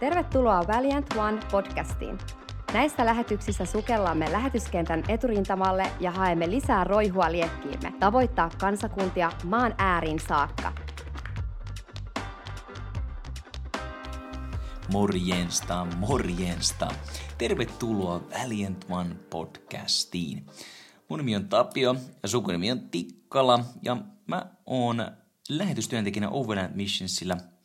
Tervetuloa Valiant One podcastiin. Näissä lähetyksissä sukellamme lähetyskentän eturintamalle ja haemme lisää roihua liekkiimme, tavoittaa kansakuntia maan ääriin saakka. Morjensta, morjensta. Tervetuloa Valiant One podcastiin. Mun nimi on Tapio ja sukunimi on Tikkala ja mä oon lähetystyöntekijänä Overland Missionsilla –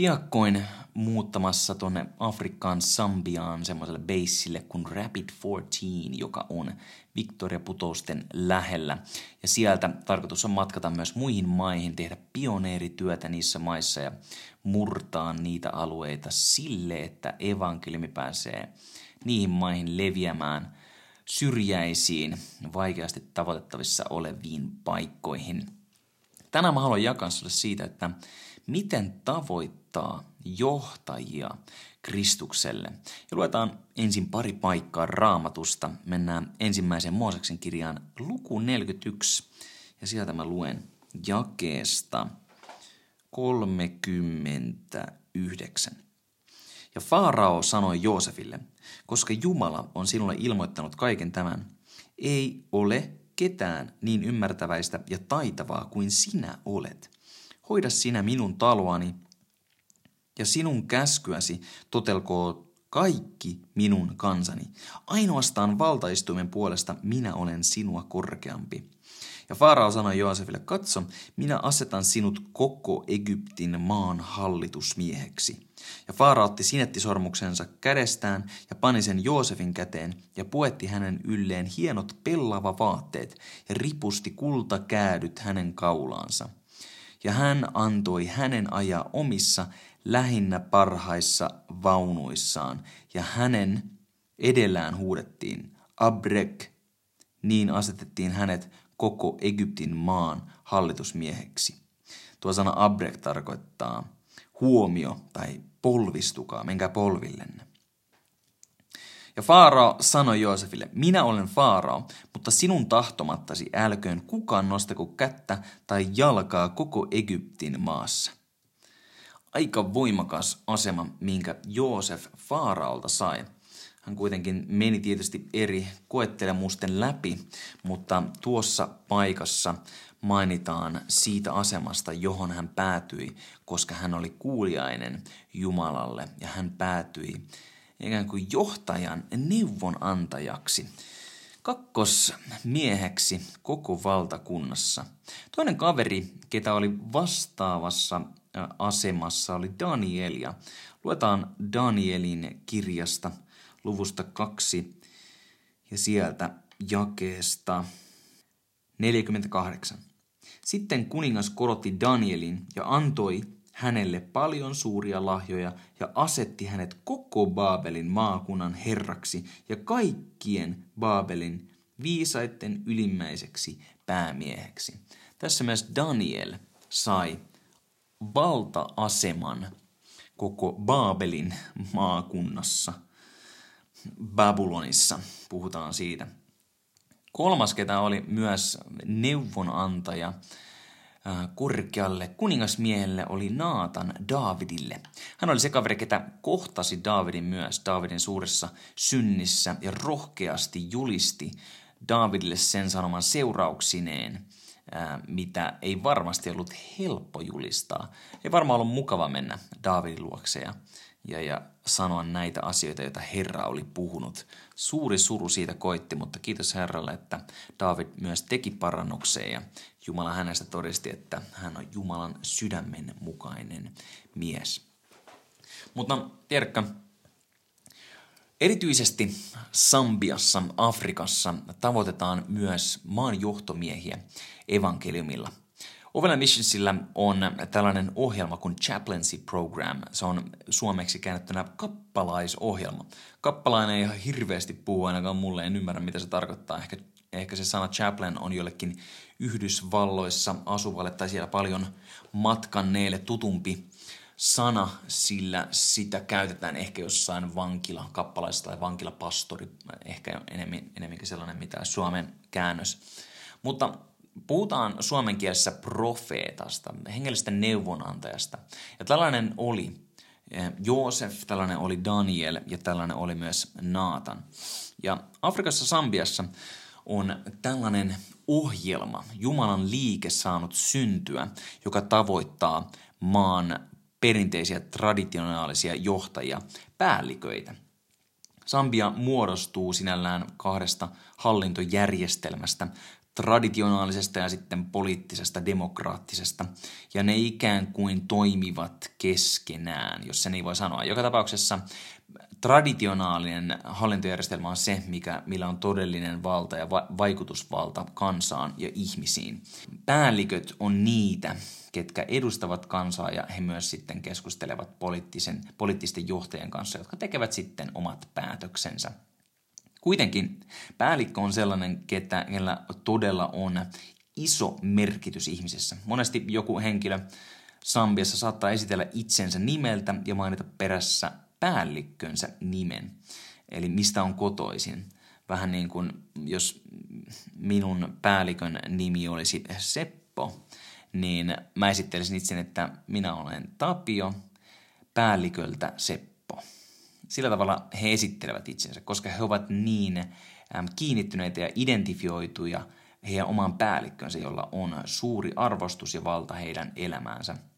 piakkoin muuttamassa tonne Afrikkaan Sambiaan semmoiselle beissille kuin Rapid 14, joka on Victoria Putousten lähellä. Ja sieltä tarkoitus on matkata myös muihin maihin, tehdä pioneerityötä niissä maissa ja murtaa niitä alueita sille, että evankeliumi pääsee niihin maihin leviämään syrjäisiin, vaikeasti tavoitettavissa oleviin paikkoihin. Tänään mä haluan jakaa sulle siitä, että miten tavoittaa johtajia Kristukselle. Ja luetaan ensin pari paikkaa raamatusta. Mennään ensimmäiseen Mooseksen kirjaan luku 41 ja sieltä mä luen jakeesta 39. Ja Faarao sanoi Joosefille, koska Jumala on sinulle ilmoittanut kaiken tämän, ei ole ketään niin ymmärtäväistä ja taitavaa kuin sinä olet – hoida sinä minun taloani ja sinun käskyäsi totelkoo kaikki minun kansani. Ainoastaan valtaistuimen puolesta minä olen sinua korkeampi. Ja Farao sanoi Joosefille, katso, minä asetan sinut koko Egyptin maan hallitusmieheksi. Ja Faara otti sinettisormuksensa kädestään ja pani sen Joosefin käteen ja puetti hänen ylleen hienot pellava vaatteet ja ripusti kultakäädyt hänen kaulaansa – ja hän antoi hänen ajaa omissa lähinnä parhaissa vaunuissaan, ja hänen edellään huudettiin Abrek, niin asetettiin hänet koko Egyptin maan hallitusmieheksi. Tuo sana Abrek tarkoittaa huomio tai polvistukaa, menkää polvillenne. Ja Faarao sanoi Joosefille, minä olen Faarao, mutta sinun tahtomattasi älköön kukaan nostako kättä tai jalkaa koko Egyptin maassa. Aika voimakas asema, minkä Joosef Faaraolta sai. Hän kuitenkin meni tietysti eri koettelemusten läpi, mutta tuossa paikassa mainitaan siitä asemasta, johon hän päätyi, koska hän oli kuuliainen Jumalalle ja hän päätyi ikään kuin johtajan neuvonantajaksi, kakkosmieheksi koko valtakunnassa. Toinen kaveri, ketä oli vastaavassa asemassa, oli Daniel ja luetaan Danielin kirjasta luvusta kaksi ja sieltä jakeesta 48. Sitten kuningas korotti Danielin ja antoi hänelle paljon suuria lahjoja ja asetti hänet koko Baabelin maakunnan herraksi ja kaikkien Baabelin viisaitten ylimmäiseksi päämieheksi. Tässä myös Daniel sai valta-aseman koko Baabelin maakunnassa. Babylonissa puhutaan siitä. Kolmas, ketä oli myös neuvonantaja, Äh, korkealle kuningasmiehelle oli Naatan Daavidille. Hän oli se kaveri, ketä kohtasi Daavidin myös Daavidin suuressa synnissä ja rohkeasti julisti Daavidille sen sanoman seurauksineen, äh, mitä ei varmasti ollut helppo julistaa. Ei varmaan ollut mukava mennä Daavidin luokse ja, ja, ja sanoa näitä asioita, joita Herra oli puhunut. Suuri suru siitä koitti, mutta kiitos Herralle, että David myös teki parannukseen ja Jumala hänestä todisti, että hän on Jumalan sydämen mukainen mies. Mutta tiedätkö, erityisesti Sambiassa, Afrikassa tavoitetaan myös maan johtomiehiä evankeliumilla. Ovela Missionsilla on tällainen ohjelma kuin Chaplaincy Program. Se on suomeksi käännettynä kappalaisohjelma. Kappalainen ei ihan hirveästi puhu, ainakaan mulle en ymmärrä mitä se tarkoittaa. Ehkä, ehkä se sana chaplain on jollekin Yhdysvalloissa asuvalle tai siellä paljon matkanneille tutumpi sana, sillä sitä käytetään ehkä jossain vankila, kappalaisessa tai vankilapastori, ehkä enemmän, enemmänkin sellainen mitä Suomen käännös. Mutta puhutaan suomen kielessä profeetasta, hengellisestä neuvonantajasta. Ja tällainen oli Joosef, tällainen oli Daniel ja tällainen oli myös Naatan. Ja Afrikassa Sambiassa on tällainen ohjelma, Jumalan liike saanut syntyä, joka tavoittaa maan perinteisiä traditionaalisia johtajia, päälliköitä. Sambia muodostuu sinällään kahdesta hallintojärjestelmästä, traditionaalisesta ja sitten poliittisesta demokraattisesta, ja ne ikään kuin toimivat keskenään, jos se niin voi sanoa. Joka tapauksessa traditionaalinen hallintojärjestelmä on se, mikä, millä on todellinen valta ja va- vaikutusvalta kansaan ja ihmisiin. Päälliköt on niitä, ketkä edustavat kansaa ja he myös sitten keskustelevat poliittisen, poliittisten johtajien kanssa, jotka tekevät sitten omat päätöksensä. Kuitenkin päällikkö on sellainen, ketä, kellä todella on iso merkitys ihmisessä. Monesti joku henkilö Sambiassa saattaa esitellä itsensä nimeltä ja mainita perässä päällikkönsä nimen, eli mistä on kotoisin. Vähän niin kuin jos minun päällikön nimi olisi Seppo, niin mä esittelisin itsen, että minä olen Tapio, päälliköltä Seppo. Sillä tavalla he esittelevät itsensä, koska he ovat niin kiinnittyneitä ja identifioituja heidän oman päällikkönsä, jolla on suuri arvostus ja valta heidän elämäänsä –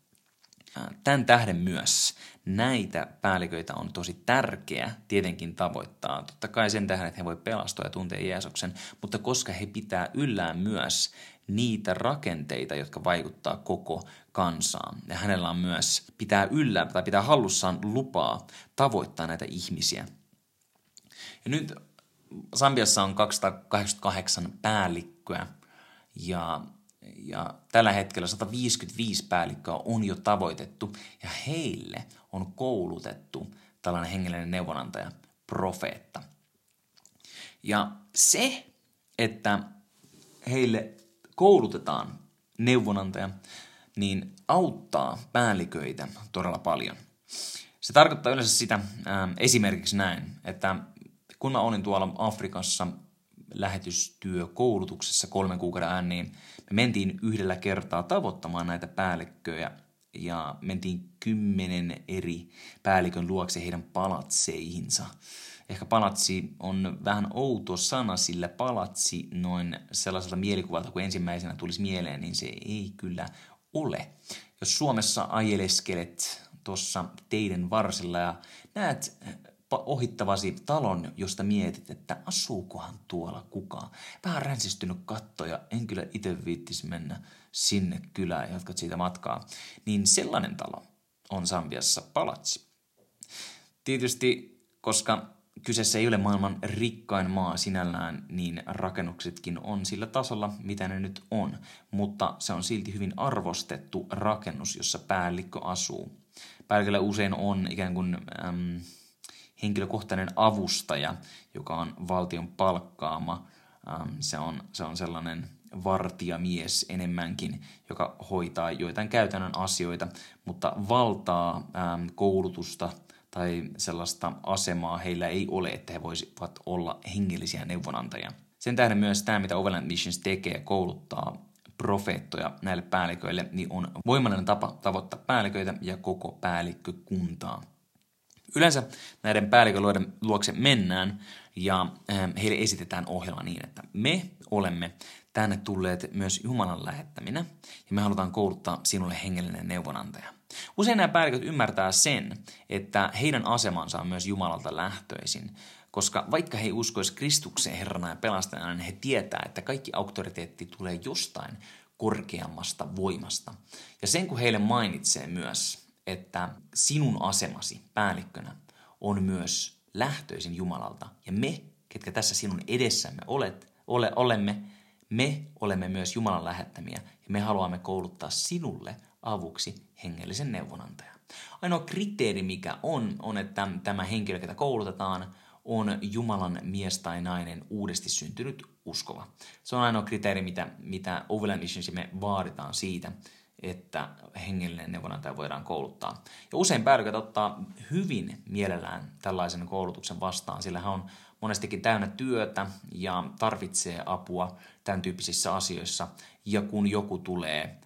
Tämän tähden myös näitä päälliköitä on tosi tärkeä tietenkin tavoittaa. Totta kai sen tähden, että he voi pelastua ja tuntea Jeesuksen, mutta koska he pitää yllään myös niitä rakenteita, jotka vaikuttaa koko kansaan. Ja hänellä on myös pitää yllä tai pitää hallussaan lupaa tavoittaa näitä ihmisiä. Ja nyt Sambiassa on 288 päällikköä ja ja tällä hetkellä 155 päällikköä on jo tavoitettu ja heille on koulutettu tällainen hengellinen neuvonantaja, profeetta. Ja se, että heille koulutetaan neuvonantaja, niin auttaa päälliköitä todella paljon. Se tarkoittaa yleensä sitä ää, esimerkiksi näin, että kun mä olin tuolla Afrikassa lähetystyökoulutuksessa kolmen kuukauden ään, niin me mentiin yhdellä kertaa tavoittamaan näitä päällikköjä ja mentiin kymmenen eri päällikön luokse heidän palatseihinsa. Ehkä palatsi on vähän outo sana, sillä palatsi noin sellaiselta mielikuvalta, kun ensimmäisenä tulisi mieleen, niin se ei kyllä ole. Jos Suomessa ajeleskelet tuossa teidän varsilla ja näet ohittavasi talon, josta mietit, että asuukohan tuolla kukaan. Vähän ränsistynyt katto ja en kyllä itse viittisi mennä sinne kylään ja jatkat siitä matkaa. Niin sellainen talo on Sambiassa palatsi. Tietysti, koska kyseessä ei ole maailman rikkain maa sinällään, niin rakennuksetkin on sillä tasolla, mitä ne nyt on. Mutta se on silti hyvin arvostettu rakennus, jossa päällikkö asuu. Päälliköllä usein on ikään kuin... Äm, henkilökohtainen avustaja, joka on valtion palkkaama. Ähm, se on, se on sellainen vartijamies enemmänkin, joka hoitaa joitain käytännön asioita, mutta valtaa, ähm, koulutusta tai sellaista asemaa heillä ei ole, että he voisivat olla hengellisiä neuvonantajia. Sen tähden myös tämä, mitä Overland Missions tekee, kouluttaa profeettoja näille päälliköille, niin on voimallinen tapa tavoittaa päälliköitä ja koko päällikkökuntaa. Yleensä näiden päälliköluiden luokse mennään ja ähm, heille esitetään ohjelma niin, että me olemme tänne tulleet myös Jumalan lähettäminä ja me halutaan kouluttaa sinulle hengellinen neuvonantaja. Usein nämä päälliköt ymmärtää sen, että heidän asemansa on myös Jumalalta lähtöisin, koska vaikka he ei uskoisi Kristukseen Herrana ja pelastajana, niin he tietää, että kaikki auktoriteetti tulee jostain korkeammasta voimasta. Ja sen kun heille mainitsee myös, että sinun asemasi päällikkönä on myös lähtöisin Jumalalta. Ja me, ketkä tässä sinun edessämme olet, ole, olemme, me olemme myös Jumalan lähettämiä ja me haluamme kouluttaa sinulle avuksi hengellisen neuvonantajan. Ainoa kriteeri, mikä on, on, että tämä henkilö, ketä koulutetaan, on Jumalan mies tai nainen uudesti syntynyt uskova. Se on ainoa kriteeri, mitä, mitä Overland me vaaditaan siitä, että hengellinen neuvonantaja voidaan kouluttaa. Ja usein päälliköt ottaa hyvin mielellään tällaisen koulutuksen vastaan, sillä hän on monestikin täynnä työtä ja tarvitsee apua tämän tyyppisissä asioissa. Ja kun joku tulee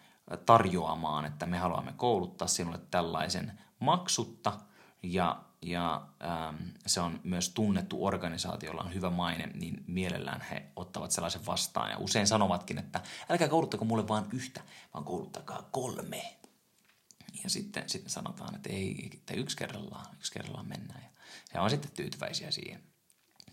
tarjoamaan, että me haluamme kouluttaa sinulle tällaisen maksutta, ja, ja ähm, se on myös tunnettu organisaatio, jolla on hyvä maine, niin mielellään he ottavat sellaisen vastaan. Ja usein sanovatkin, että älkää kouluttako mulle vain yhtä, vaan kouluttakaa kolme. Ja sitten, sitten sanotaan, että ei, että yksi kerrallaan, yksi kerrallaan mennään. Ja he on sitten tyytyväisiä siihen.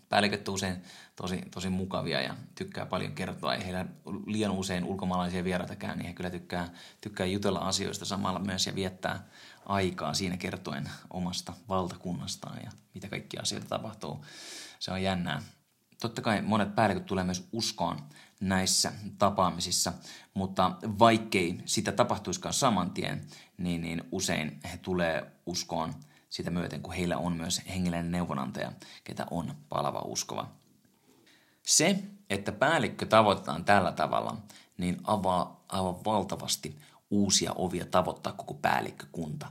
Päälliköt usein tosi, tosi mukavia ja tykkää paljon kertoa. Ei heillä liian usein ulkomaalaisia vieraita niin he kyllä tykkää, tykkää jutella asioista samalla myös ja viettää aikaa siinä kertoen omasta valtakunnastaan ja mitä kaikkia asioita tapahtuu. Se on jännää. Totta kai monet päälliköt tulee myös uskoon näissä tapaamisissa, mutta vaikkei sitä tapahtuisikaan saman tien, niin, niin usein he tulee uskoon sitä myöten, kun heillä on myös hengellinen neuvonantaja, ketä on palava uskova. Se, että päällikkö tavoitetaan tällä tavalla, niin avaa aivan valtavasti uusia ovia tavoittaa koko päällikkökunta.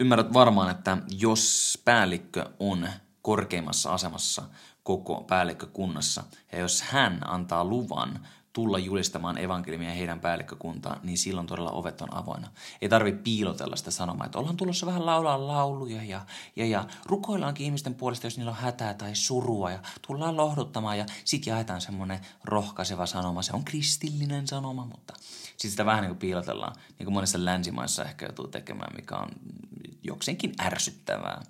Ymmärrät varmaan, että jos päällikkö on korkeimmassa asemassa koko päällikkökunnassa ja jos hän antaa luvan tulla julistamaan evankeliumia heidän päällikkökuntaan, niin silloin todella ovet on avoinna. Ei tarvitse piilotella sitä sanomaa, että ollaan tulossa vähän laulaa lauluja ja, ja, ja rukoillaankin ihmisten puolesta, jos niillä on hätää tai surua ja tullaan lohduttamaan ja sitten jaetaan semmoinen rohkaiseva sanoma. Se on kristillinen sanoma, mutta sitten sitä vähän niin kuin piilotellaan, niin kuin monissa länsimaissa ehkä joutuu tekemään, mikä on jokseenkin ärsyttävää.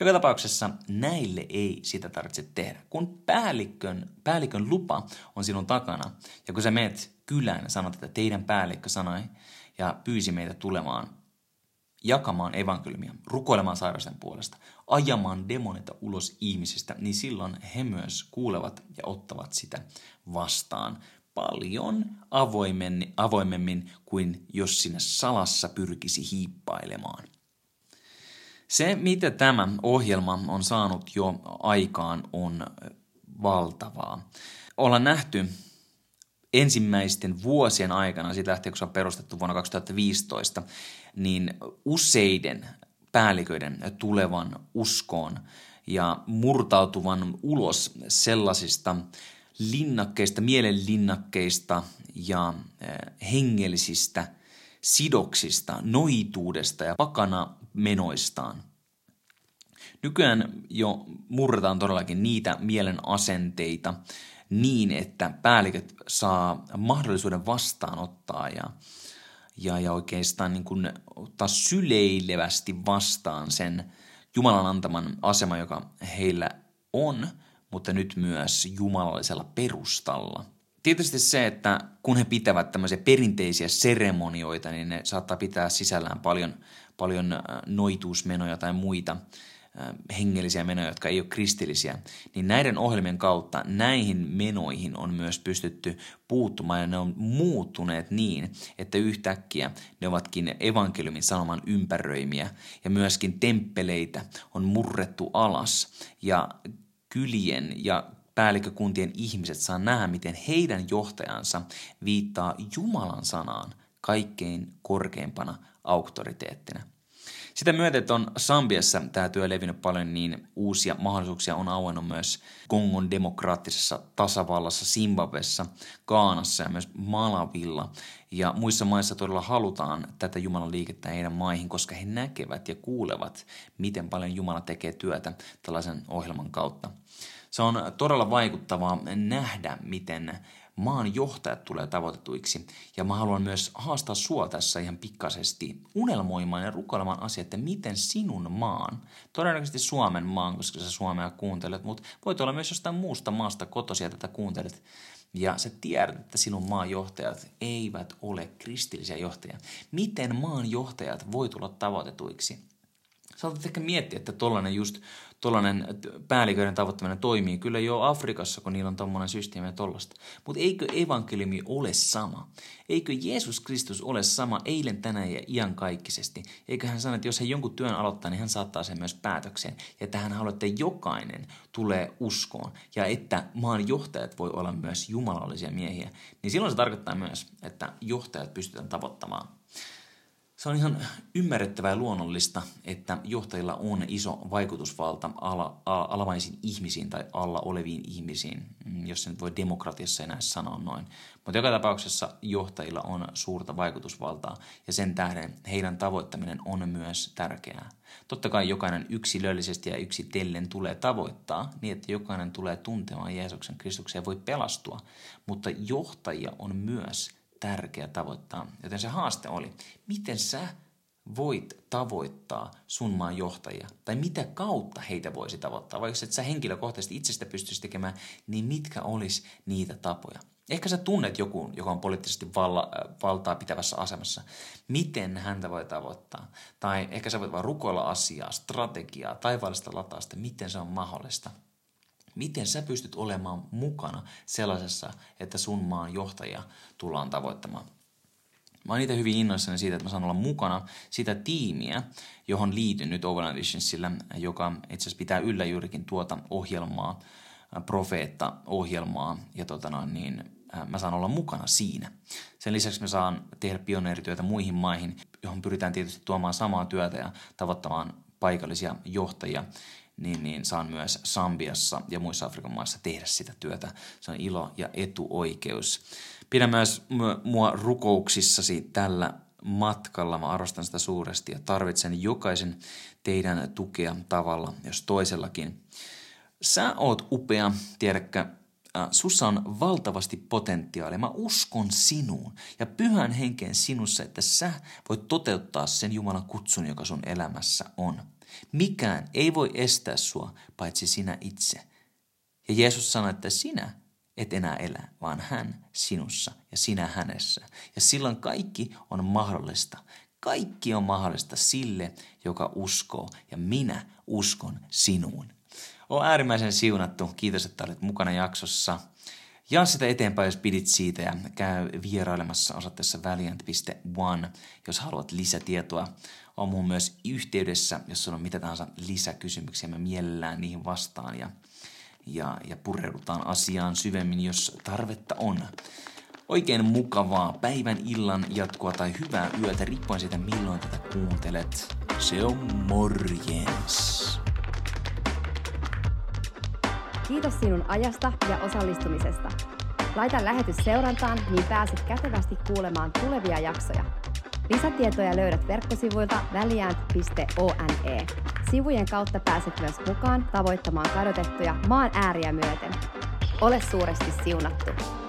Joka tapauksessa näille ei sitä tarvitse tehdä. Kun päällikön, päällikön lupa on sinun takana, ja kun sä meet kylään ja sanot, että teidän päällikkö sanoi ja pyysi meitä tulemaan jakamaan evankeliumia, rukoilemaan sairasten puolesta, ajamaan demonita ulos ihmisistä, niin silloin he myös kuulevat ja ottavat sitä vastaan paljon avoimemmin, avoimemmin kuin jos sinne salassa pyrkisi hiippailemaan. Se, mitä tämä ohjelma on saanut jo aikaan, on valtavaa. Ollaan nähty ensimmäisten vuosien aikana, sitä lähtien kun se on perustettu vuonna 2015, niin useiden päälliköiden tulevan uskoon ja murtautuvan ulos sellaisista linnakkeista, mielenlinnakkeista ja eh, hengellisistä sidoksista, noituudesta ja pakana menoistaan. Nykyään jo murretaan todellakin niitä mielen asenteita niin, että päälliköt saa mahdollisuuden vastaanottaa ja, ja, ja oikeastaan niin kuin ottaa syleilevästi vastaan sen Jumalan antaman asema, joka heillä on, mutta nyt myös jumalallisella perustalla. Tietysti se, että kun he pitävät tämmöisiä perinteisiä seremonioita, niin ne saattaa pitää sisällään paljon, paljon äh, noituusmenoja tai muita äh, hengellisiä menoja, jotka ei ole kristillisiä, niin näiden ohjelmien kautta näihin menoihin on myös pystytty puuttumaan ja ne on muuttuneet niin, että yhtäkkiä ne ovatkin evankeliumin sanoman ympäröimiä ja myöskin temppeleitä on murrettu alas. Ja kylien ja päällikkökuntien ihmiset saa nähdä, miten heidän johtajansa viittaa Jumalan sanaan kaikkein korkeimpana auktoriteettina. Sitä myötä, että on Sambiassa tämä työ levinnyt paljon, niin uusia mahdollisuuksia on auennut myös Kongon demokraattisessa tasavallassa, Zimbabwessa, Kaanassa ja myös Malavilla. Ja muissa maissa todella halutaan tätä Jumalan liikettä heidän maihin, koska he näkevät ja kuulevat, miten paljon Jumala tekee työtä tällaisen ohjelman kautta. Se on todella vaikuttavaa nähdä, miten maan johtajat tulee tavoitetuiksi. Ja mä haluan myös haastaa sua tässä ihan pikkaisesti unelmoimaan ja rukoilemaan asiaa, että miten sinun maan, todennäköisesti Suomen maan, koska sä Suomea kuuntelet, mutta voit olla myös jostain muusta maasta kotosia tätä kuuntelet, ja sä tiedät, että sinun maan johtajat eivät ole kristillisiä johtajia. Miten maan johtajat voi tulla tavoitetuiksi? Saatat ehkä miettiä, että tollainen just tollainen päälliköiden tavoittaminen toimii kyllä jo Afrikassa, kun niillä on tommonen systeemi ja tollasta. Mutta eikö evankeliumi ole sama? Eikö Jeesus Kristus ole sama eilen, tänään ja iankaikkisesti? Eikö hän sano, että jos hän jonkun työn aloittaa, niin hän saattaa sen myös päätökseen. Ja että hän haluaa, että jokainen tulee uskoon. Ja että maan johtajat voi olla myös jumalallisia miehiä. Niin silloin se tarkoittaa myös, että johtajat pystytään tavoittamaan Se on ihan ymmärrettävää ja luonnollista, että johtajilla on iso vaikutusvalta ala, a, alamaisiin ihmisiin tai alla oleviin ihmisiin, mm, jos se nyt voi demokratiassa enää sanoa noin. Mutta joka tapauksessa johtajilla on suurta vaikutusvaltaa ja sen tähden heidän tavoittaminen on myös tärkeää. Totta kai jokainen yksilöllisesti ja yksitellen tulee tavoittaa niin, että jokainen tulee tuntemaan Jeesuksen Kristuksen ja voi pelastua, mutta johtajia on myös tärkeä tavoittaa. Joten se haaste oli, miten sä voit tavoittaa sun maan johtajia, tai mitä kautta heitä voisi tavoittaa, vaikka et sä henkilökohtaisesti itsestä pystyisi tekemään, niin mitkä olisi niitä tapoja. Ehkä sä tunnet joku, joka on poliittisesti valla, äh, valtaa pitävässä asemassa. Miten häntä voi tavoittaa? Tai ehkä sä voit vaan rukoilla asiaa, strategiaa, taivaallista latausta, miten se on mahdollista. Miten sä pystyt olemaan mukana sellaisessa, että sun maan johtajia tullaan tavoittamaan? Mä oon itse hyvin innoissani siitä, että mä saan olla mukana sitä tiimiä, johon liityn nyt Overland Visionsillä, joka itse asiassa pitää yllä juurikin tuota ohjelmaa, profeetta-ohjelmaa, ja tota noin, niin, mä saan olla mukana siinä. Sen lisäksi mä saan tehdä pioneerityötä muihin maihin, johon pyritään tietysti tuomaan samaa työtä ja tavoittamaan paikallisia johtajia niin, niin saan myös Sambiassa ja muissa Afrikan maissa tehdä sitä työtä. Se on ilo ja etuoikeus. Pidä myös mua rukouksissasi tällä matkalla. Mä arvostan sitä suuresti ja tarvitsen jokaisen teidän tukea tavalla, jos toisellakin. Sä oot upea, tiedäkö, sussa on valtavasti potentiaalia. Mä uskon sinuun ja pyhän henkeen sinussa, että sä voit toteuttaa sen Jumalan kutsun, joka sun elämässä on. Mikään ei voi estää sua, paitsi sinä itse. Ja Jeesus sanoi, että sinä et enää elä, vaan hän sinussa ja sinä hänessä. Ja silloin kaikki on mahdollista. Kaikki on mahdollista sille, joka uskoo, ja minä uskon sinuun. Olen äärimmäisen siunattu. Kiitos, että olet mukana jaksossa. Jaa sitä eteenpäin, jos pidit siitä ja käy vierailemassa osoitteessa valiant.one, jos haluat lisätietoa. On muun myös yhteydessä, jos sulla on mitä tahansa lisäkysymyksiä, mä mielellään niihin vastaan ja, ja, ja pureudutaan asiaan syvemmin, jos tarvetta on. Oikein mukavaa päivän, illan jatkoa tai hyvää yötä, riippuen siitä milloin tätä kuuntelet. Se on morjens. Kiitos sinun ajasta ja osallistumisesta. Laita lähetys seurantaan, niin pääset kätevästi kuulemaan tulevia jaksoja. Lisätietoja löydät verkkosivuilta väliäänt.one. Sivujen kautta pääset myös mukaan tavoittamaan kadotettuja maan ääriä myöten. Ole suuresti siunattu!